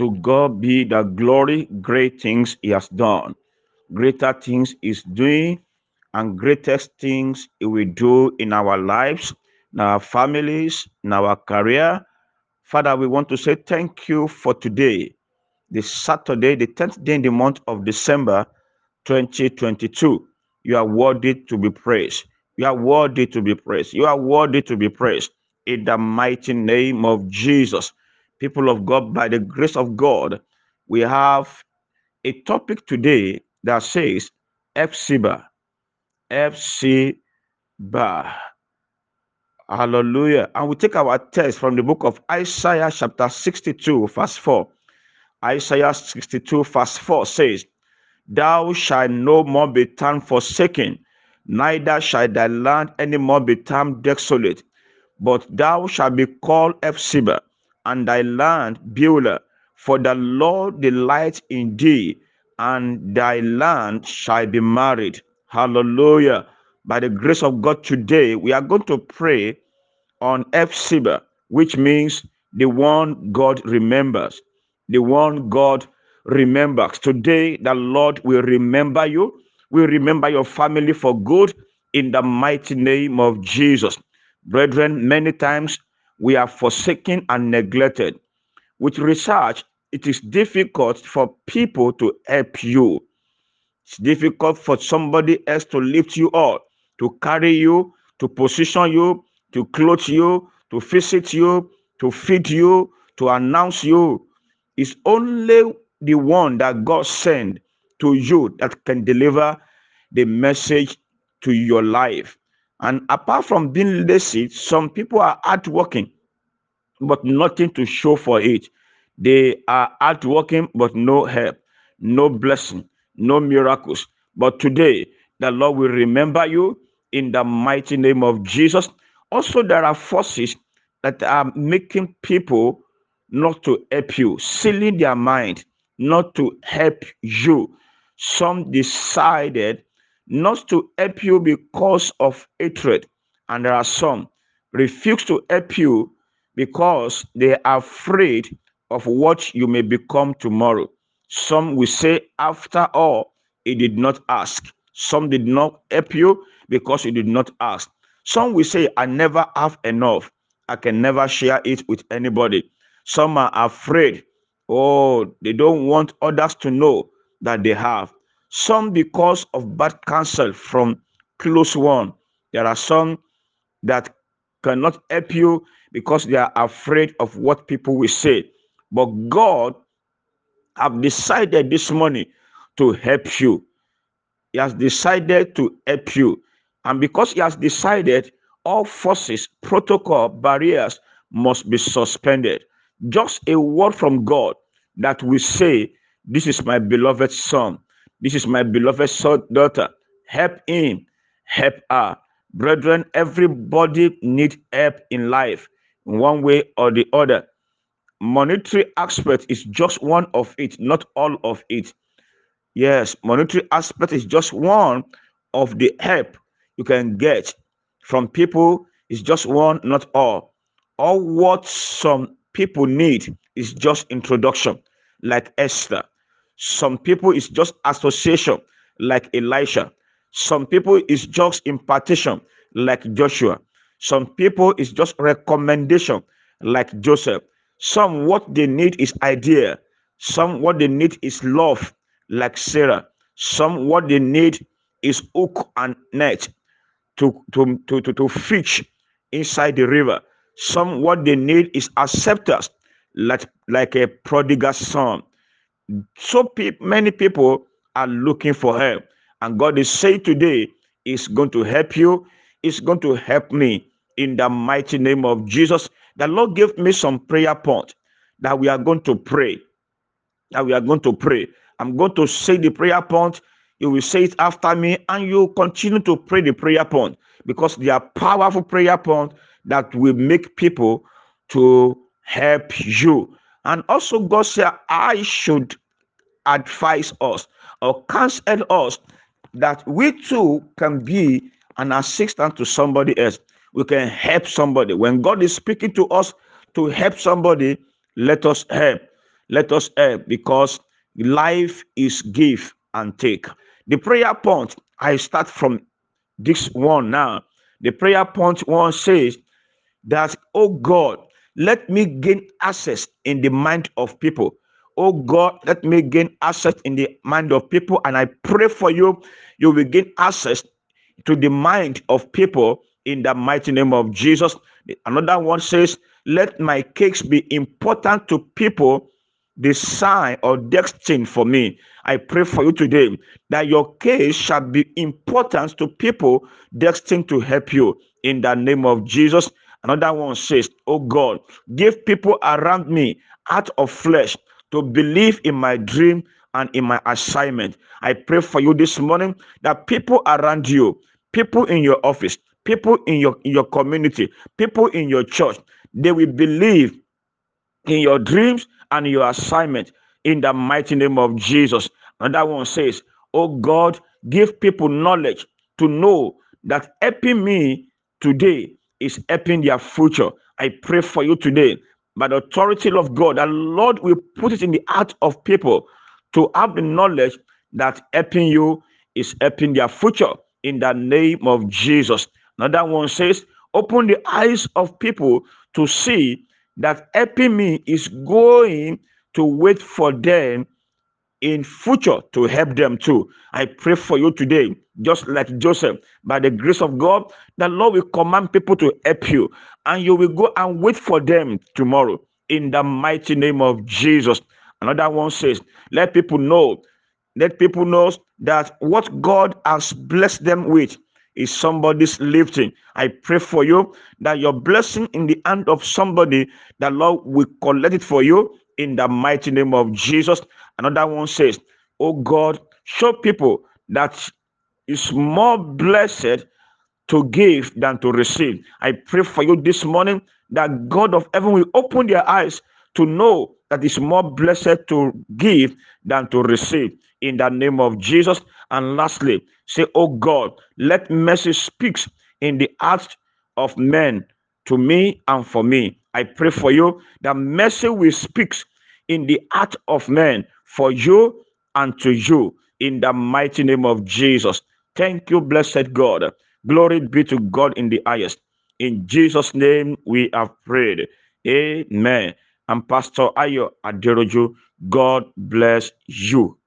To God be the glory, great things He has done, greater things He's doing, and greatest things He will do in our lives, in our families, in our career. Father, we want to say thank you for today, this Saturday, the 10th day in the month of December 2022. You are worthy to be praised. You are worthy to be praised. You are worthy to be praised. In the mighty name of Jesus. People of God, by the grace of God, we have a topic today that says Hephzibah. Hephzibah. Hallelujah. And we take our text from the book of Isaiah, chapter 62, verse 4. Isaiah 62, verse 4 says, Thou shalt no more be termed forsaken, neither shall thy land any more be termed desolate, but thou shalt be called Hephzibah, and thy land Beulah. For the Lord delights in thee, and thy land shall be married. Hallelujah. By the grace of God today, we are going to pray on Hephzibah, which means the one God remembers. The one God remembers. Today, the Lord will remember you, will remember your family for good in the mighty name of Jesus. Brethren, many times we are forsaken and neglected. With research, it is difficult for people to help you. It's difficult for somebody else to lift you up, to carry you, to position you, to clothe you, to visit you, to feed you, to announce you. It's only the one that God sent to you that can deliver the message to your life. And apart from being lazy, some people are hardworking, but nothing to show for it. They are hardworking, but no help, no blessing, no miracles. But today, the Lord will remember you in the mighty name of Jesus. Also, there are forces that are making people not to help you, sealing their mind not to help you. Some decided not to help you because of hatred, and there are some refuse to help you because they are afraid of what you may become tomorrow. Some will say, after all, he did not ask. Some did not help you because you did not ask. Some will say, I never have enough. I can never share it with anybody. Some are afraid. Oh, they don't want others to know that they have. Some because of bad counsel from close one. There are some that cannot help you because they are afraid of what people will say. But God have decided this morning to help you. He has decided to help you. And because he has decided, all forces, protocol, barriers must be suspended. Just a word from God that will say, This is my beloved son. This is my beloved daughter. Help him, help her. Brethren, everybody need help in life in one way or the other. Monetary aspect is just one of it, not all of it. Yes, monetary aspect is just one of the help you can get from people is just one, not all. All what some people need is just introduction, like Esther. Some people is just association, like Elisha. Some people is just impartation, like Joshua. Some people is just recommendation, like Joseph. Some what they need is idea. Some what they need is love, like Sarah. Some what they need is hook and net to, to, to, to, to fish inside the river. Some what they need is acceptance, like, like a prodigal son. So pe- many people are looking for help. And God is saying today, is going to help you, is going to help me in the mighty name of Jesus. The Lord gave me some prayer point that we are going to pray. That we are going to pray. I'm going to say the prayer point. You will say it after me, and you continue to pray the prayer point because they are powerful prayer point that will make people to help you. And also, God said, I should advise us or counsel us that we too can be an assistant to somebody else. We can help somebody. When God is speaking to us to help somebody, let us help. Let us help because life is give and take. The prayer point, I start from this one now. The prayer point one says that, oh God, let me gain access in the mind of people. Oh God, let me gain access in the mind of people. And I pray for you, you will gain access to the mind of people in the mighty name of Jesus. Another one says, Let my cakes be important to people, the sign or destiny for me. I pray for you today that your case shall be important to people destined to help you in the name of Jesus. Another one says, Oh God, give people around me out of flesh to believe in my dream and in my assignment. I pray for you this morning that people around you, people in your office, people in your in your community, people in your church, they will believe in your dreams and your assignment in the mighty name of Jesus. Another one says, Oh God, give people knowledge to know that helping me today is helping their future. I pray for you today by the authority of God that Lord will put it in the heart of people to have the knowledge that helping you is helping their future in the name of Jesus. Another one says, Open the eyes of people to see that helping me is going to wait for them in future to help them too. I pray for you today, just like Joseph, by the grace of God, the Lord will command people to help you, and you will go and wait for them tomorrow in the mighty name of Jesus. Another one says, Let people know, let people know that what God has blessed them with is somebody's lifting. I pray for you that your blessing in the hand of somebody, the Lord will collect it for you in the mighty name of Jesus. Another one says, Oh God, show people that it's more blessed to give than to receive. I pray for you this morning that God of heaven will open their eyes to know that it's more blessed to give than to receive in the name of Jesus. And lastly, say, Oh God, let mercy speak in the hearts of men to me and for me. I pray for you that mercy will speak in the heart of men for you and to you in the mighty name of Jesus. Thank you, blessed God. Glory be to God in the highest. In Jesus' name we have prayed. Amen. And Pastor Ayo Aderoju, God bless you.